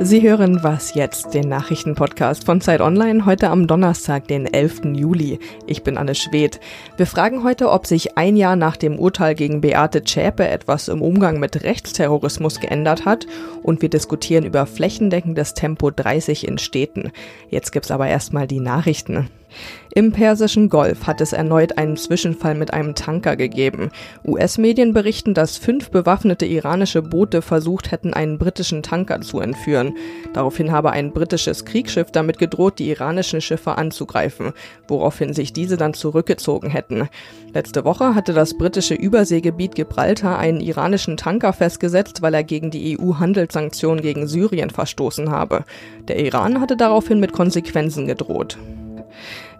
Sie hören Was jetzt, den Nachrichtenpodcast von Zeit Online, heute am Donnerstag, den 11. Juli. Ich bin Anne Schwedt. Wir fragen heute, ob sich ein Jahr nach dem Urteil gegen Beate Zschäpe etwas im Umgang mit Rechtsterrorismus geändert hat und wir diskutieren über flächendeckendes Tempo 30 in Städten. Jetzt gibt's aber erstmal die Nachrichten. Im Persischen Golf hat es erneut einen Zwischenfall mit einem Tanker gegeben. US-Medien berichten, dass fünf bewaffnete iranische Boote versucht hätten, einen britischen Tanker zu entführen. Daraufhin habe ein britisches Kriegsschiff damit gedroht, die iranischen Schiffe anzugreifen, woraufhin sich diese dann zurückgezogen hätten. Letzte Woche hatte das britische Überseegebiet Gibraltar einen iranischen Tanker festgesetzt, weil er gegen die EU-Handelssanktionen gegen Syrien verstoßen habe. Der Iran hatte daraufhin mit Konsequenzen gedroht.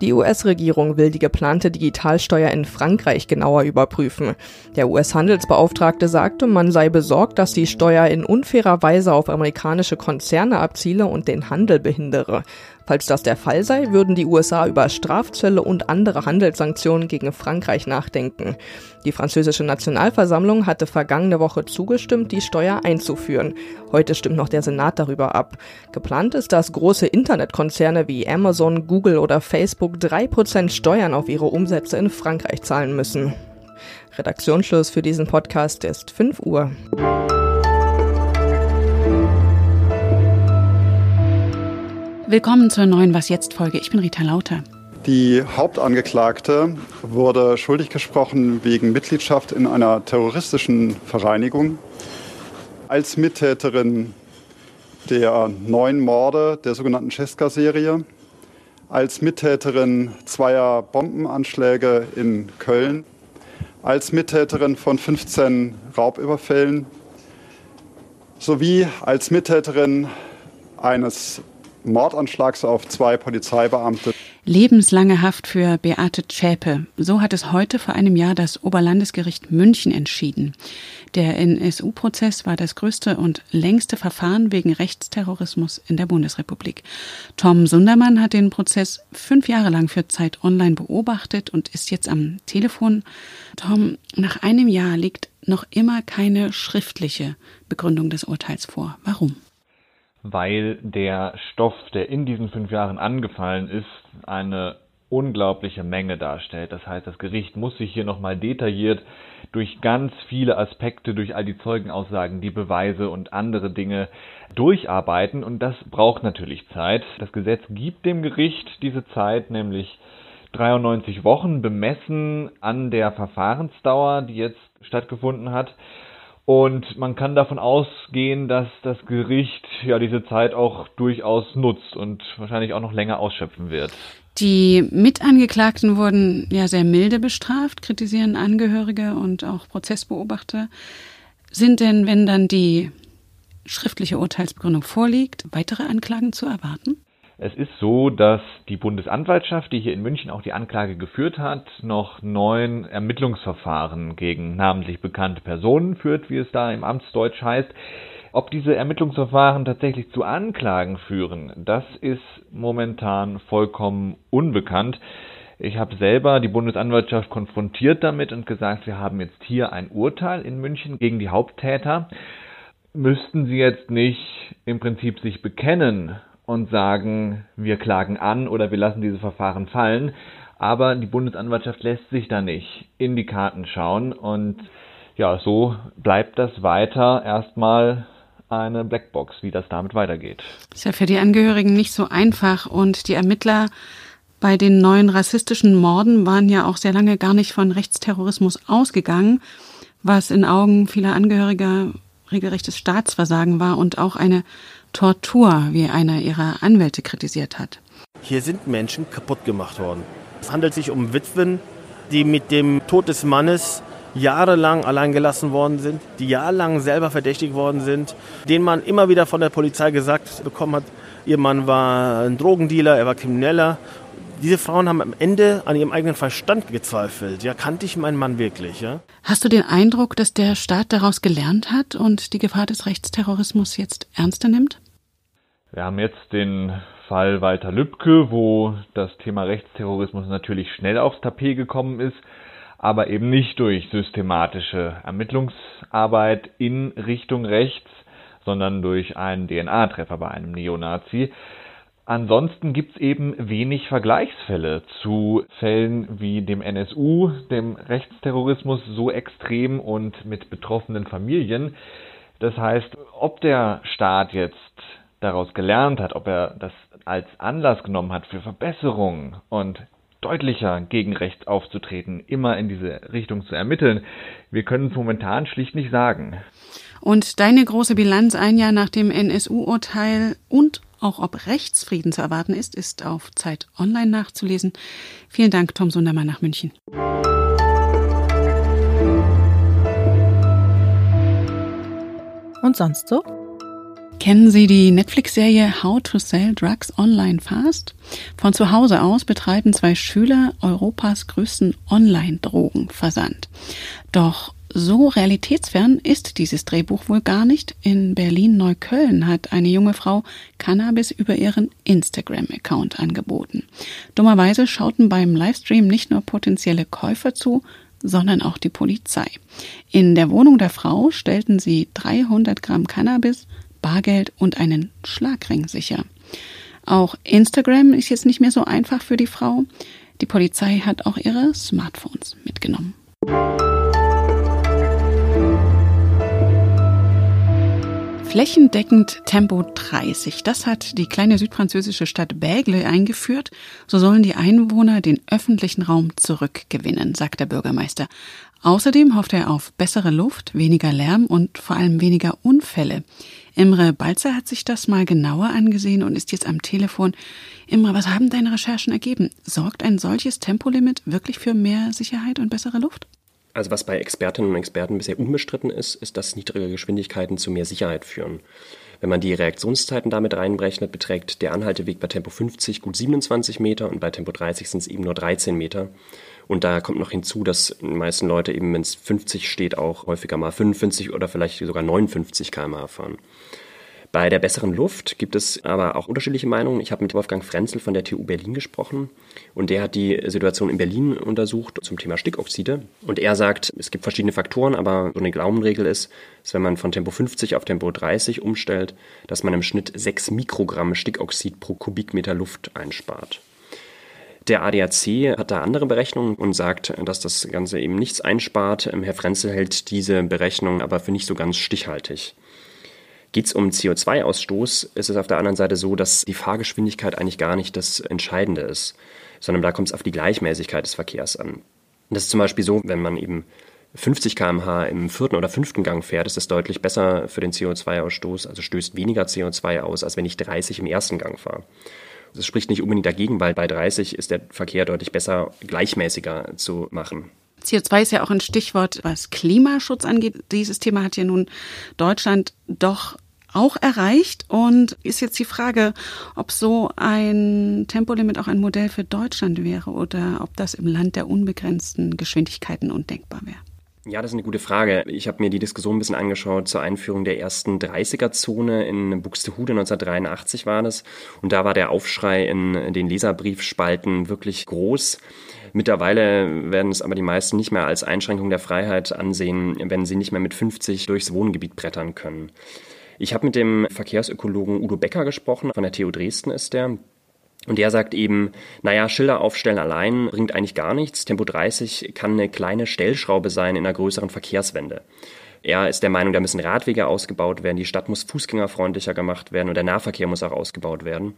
Die US-Regierung will die geplante Digitalsteuer in Frankreich genauer überprüfen. Der US-Handelsbeauftragte sagte, man sei besorgt, dass die Steuer in unfairer Weise auf amerikanische Konzerne abziele und den Handel behindere. Falls das der Fall sei, würden die USA über Strafzölle und andere Handelssanktionen gegen Frankreich nachdenken. Die französische Nationalversammlung hatte vergangene Woche zugestimmt, die Steuer einzuführen. Heute stimmt noch der Senat darüber ab. Geplant ist, dass große Internetkonzerne wie Amazon, Google oder Facebook drei Prozent Steuern auf ihre Umsätze in Frankreich zahlen müssen. Redaktionsschluss für diesen Podcast ist 5 Uhr. Willkommen zur neuen Was jetzt Folge. Ich bin Rita Lauter. Die Hauptangeklagte wurde schuldig gesprochen wegen Mitgliedschaft in einer terroristischen Vereinigung als Mittäterin der neun Morde der sogenannten Cesca-Serie, als Mittäterin zweier Bombenanschläge in Köln, als Mittäterin von 15 Raubüberfällen sowie als Mittäterin eines Mordanschlags auf zwei Polizeibeamte. Lebenslange Haft für Beate Zschäpe. So hat es heute vor einem Jahr das Oberlandesgericht München entschieden. Der NSU-Prozess war das größte und längste Verfahren wegen Rechtsterrorismus in der Bundesrepublik. Tom Sundermann hat den Prozess fünf Jahre lang für Zeit Online beobachtet und ist jetzt am Telefon. Tom, nach einem Jahr liegt noch immer keine schriftliche Begründung des Urteils vor. Warum? Weil der Stoff, der in diesen fünf Jahren angefallen ist, eine unglaubliche Menge darstellt. Das heißt, das Gericht muss sich hier nochmal detailliert durch ganz viele Aspekte, durch all die Zeugenaussagen, die Beweise und andere Dinge durcharbeiten und das braucht natürlich Zeit. Das Gesetz gibt dem Gericht diese Zeit, nämlich 93 Wochen bemessen an der Verfahrensdauer, die jetzt stattgefunden hat. Und man kann davon ausgehen, dass das Gericht ja diese Zeit auch durchaus nutzt und wahrscheinlich auch noch länger ausschöpfen wird. Die Mitangeklagten wurden ja sehr milde bestraft, kritisieren Angehörige und auch Prozessbeobachter. Sind denn, wenn dann die schriftliche Urteilsbegründung vorliegt, weitere Anklagen zu erwarten? Es ist so, dass die Bundesanwaltschaft, die hier in München auch die Anklage geführt hat, noch neun Ermittlungsverfahren gegen namentlich bekannte Personen führt, wie es da im Amtsdeutsch heißt. Ob diese Ermittlungsverfahren tatsächlich zu Anklagen führen, das ist momentan vollkommen unbekannt. Ich habe selber die Bundesanwaltschaft konfrontiert damit und gesagt, wir haben jetzt hier ein Urteil in München gegen die Haupttäter. Müssten sie jetzt nicht im Prinzip sich bekennen und sagen, wir klagen an oder wir lassen diese Verfahren fallen. Aber die Bundesanwaltschaft lässt sich da nicht in die Karten schauen und ja, so bleibt das weiter erstmal eine Blackbox, wie das damit weitergeht. Ist ja für die Angehörigen nicht so einfach und die Ermittler bei den neuen rassistischen Morden waren ja auch sehr lange gar nicht von Rechtsterrorismus ausgegangen, was in Augen vieler Angehöriger regelrechtes Staatsversagen war und auch eine Tortur, wie einer ihrer Anwälte kritisiert hat. Hier sind Menschen kaputt gemacht worden. Es handelt sich um Witwen, die mit dem Tod des Mannes jahrelang allein gelassen worden sind, die jahrelang selber verdächtigt worden sind, denen man immer wieder von der Polizei gesagt bekommen hat, ihr Mann war ein Drogendealer, er war Krimineller. Diese Frauen haben am Ende an ihrem eigenen Verstand gezweifelt. Ja, kannte ich meinen Mann wirklich? Ja? Hast du den Eindruck, dass der Staat daraus gelernt hat und die Gefahr des Rechtsterrorismus jetzt ernster nimmt? Wir haben jetzt den Fall Walter Lübcke, wo das Thema Rechtsterrorismus natürlich schnell aufs Tapet gekommen ist, aber eben nicht durch systematische Ermittlungsarbeit in Richtung rechts, sondern durch einen DNA-Treffer bei einem Neonazi. Ansonsten gibt es eben wenig Vergleichsfälle zu Fällen wie dem NSU, dem Rechtsterrorismus so extrem und mit betroffenen Familien. Das heißt, ob der Staat jetzt daraus gelernt hat, ob er das als Anlass genommen hat für Verbesserungen und deutlicher gegen Recht aufzutreten, immer in diese Richtung zu ermitteln. Wir können es momentan schlicht nicht sagen. Und deine große Bilanz ein Jahr nach dem NSU-Urteil und auch ob Rechtsfrieden zu erwarten ist, ist auf Zeit Online nachzulesen. Vielen Dank, Tom Sundermann nach München. Und sonst so? Kennen Sie die Netflix-Serie How to Sell Drugs Online Fast? Von zu Hause aus betreiben zwei Schüler Europas größten Online-Drogenversand. Doch so realitätsfern ist dieses Drehbuch wohl gar nicht. In Berlin-Neukölln hat eine junge Frau Cannabis über ihren Instagram-Account angeboten. Dummerweise schauten beim Livestream nicht nur potenzielle Käufer zu, sondern auch die Polizei. In der Wohnung der Frau stellten sie 300 Gramm Cannabis, Bargeld und einen Schlagring sicher. Auch Instagram ist jetzt nicht mehr so einfach für die Frau. Die Polizei hat auch ihre Smartphones mitgenommen. Flächendeckend Tempo 30. Das hat die kleine südfranzösische Stadt Bègle eingeführt. So sollen die Einwohner den öffentlichen Raum zurückgewinnen, sagt der Bürgermeister. Außerdem hofft er auf bessere Luft, weniger Lärm und vor allem weniger Unfälle. Imre Balzer hat sich das mal genauer angesehen und ist jetzt am Telefon. Imre, was haben deine Recherchen ergeben? Sorgt ein solches Tempolimit wirklich für mehr Sicherheit und bessere Luft? Also was bei Expertinnen und Experten bisher unbestritten ist, ist, dass niedrige Geschwindigkeiten zu mehr Sicherheit führen. Wenn man die Reaktionszeiten damit reinberechnet, beträgt der Anhalteweg bei Tempo 50 gut 27 Meter und bei Tempo 30 sind es eben nur 13 Meter. Und da kommt noch hinzu, dass die meisten Leute eben, wenn es 50 steht, auch häufiger mal 55 oder vielleicht sogar 59 km/h fahren. Bei der besseren Luft gibt es aber auch unterschiedliche Meinungen. Ich habe mit Wolfgang Frenzel von der TU Berlin gesprochen und der hat die Situation in Berlin untersucht zum Thema Stickoxide. Und er sagt, es gibt verschiedene Faktoren, aber so eine Glaubenregel ist, dass wenn man von Tempo 50 auf Tempo 30 umstellt, dass man im Schnitt 6 Mikrogramm Stickoxid pro Kubikmeter Luft einspart. Der ADAC hat da andere Berechnungen und sagt, dass das Ganze eben nichts einspart. Herr Frenzel hält diese Berechnung aber für nicht so ganz stichhaltig. Geht es um CO2-Ausstoß, ist es auf der anderen Seite so, dass die Fahrgeschwindigkeit eigentlich gar nicht das Entscheidende ist, sondern da kommt es auf die Gleichmäßigkeit des Verkehrs an. Das ist zum Beispiel so, wenn man eben 50 km/h im vierten oder fünften Gang fährt, ist das deutlich besser für den CO2-Ausstoß, also stößt weniger CO2 aus, als wenn ich 30 im ersten Gang fahre. Das spricht nicht unbedingt dagegen, weil bei 30 ist der Verkehr deutlich besser, gleichmäßiger zu machen. CO2 ist ja auch ein Stichwort, was Klimaschutz angeht. Dieses Thema hat ja nun Deutschland doch auch erreicht. Und ist jetzt die Frage, ob so ein Tempolimit auch ein Modell für Deutschland wäre oder ob das im Land der unbegrenzten Geschwindigkeiten undenkbar wäre. Ja, das ist eine gute Frage. Ich habe mir die Diskussion ein bisschen angeschaut zur Einführung der ersten 30er-Zone in Buxtehude 1983 war das. Und da war der Aufschrei in den Leserbriefspalten wirklich groß. Mittlerweile werden es aber die meisten nicht mehr als Einschränkung der Freiheit ansehen, wenn sie nicht mehr mit 50 durchs Wohngebiet brettern können. Ich habe mit dem Verkehrsökologen Udo Becker gesprochen, von der TU Dresden ist der. Und der sagt eben, naja, Schilder aufstellen allein bringt eigentlich gar nichts. Tempo 30 kann eine kleine Stellschraube sein in einer größeren Verkehrswende. Er ist der Meinung, da müssen Radwege ausgebaut werden, die Stadt muss fußgängerfreundlicher gemacht werden und der Nahverkehr muss auch ausgebaut werden.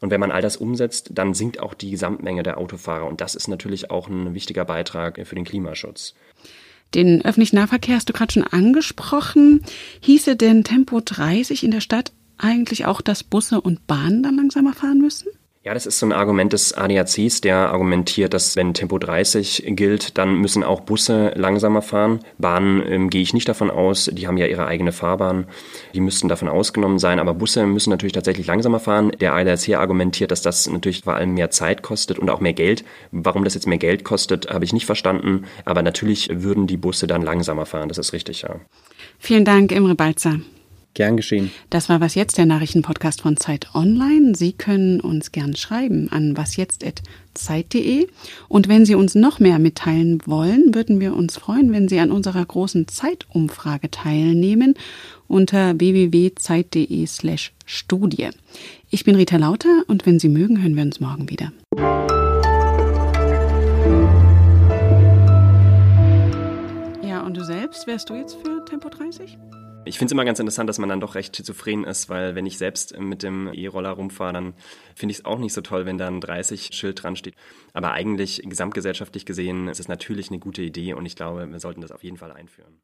Und wenn man all das umsetzt, dann sinkt auch die Gesamtmenge der Autofahrer. Und das ist natürlich auch ein wichtiger Beitrag für den Klimaschutz. Den öffentlichen Nahverkehr hast du gerade schon angesprochen. Hieße denn Tempo 30 in der Stadt eigentlich auch, dass Busse und Bahnen dann langsamer fahren müssen? Ja, das ist so ein Argument des ADACs, der argumentiert, dass wenn Tempo 30 gilt, dann müssen auch Busse langsamer fahren. Bahnen ähm, gehe ich nicht davon aus, die haben ja ihre eigene Fahrbahn, die müssten davon ausgenommen sein, aber Busse müssen natürlich tatsächlich langsamer fahren. Der ADAC argumentiert, dass das natürlich vor allem mehr Zeit kostet und auch mehr Geld. Warum das jetzt mehr Geld kostet, habe ich nicht verstanden, aber natürlich würden die Busse dann langsamer fahren, das ist richtig, ja. Vielen Dank, Imre Balzer. Gern geschehen. Das war Was Jetzt, der Nachrichtenpodcast von Zeit Online. Sie können uns gern schreiben an wasjetzt.zeit.de. Und wenn Sie uns noch mehr mitteilen wollen, würden wir uns freuen, wenn Sie an unserer großen Zeitumfrage teilnehmen unter www.zeit.de slash Studie. Ich bin Rita Lauter und wenn Sie mögen, hören wir uns morgen wieder. Ja, und du selbst, wärst du jetzt für Tempo 30? Ich finde es immer ganz interessant, dass man dann doch recht schizophren ist, weil wenn ich selbst mit dem E-Roller rumfahre, dann finde ich es auch nicht so toll, wenn da ein 30-Schild dran steht. Aber eigentlich gesamtgesellschaftlich gesehen ist es natürlich eine gute Idee und ich glaube, wir sollten das auf jeden Fall einführen.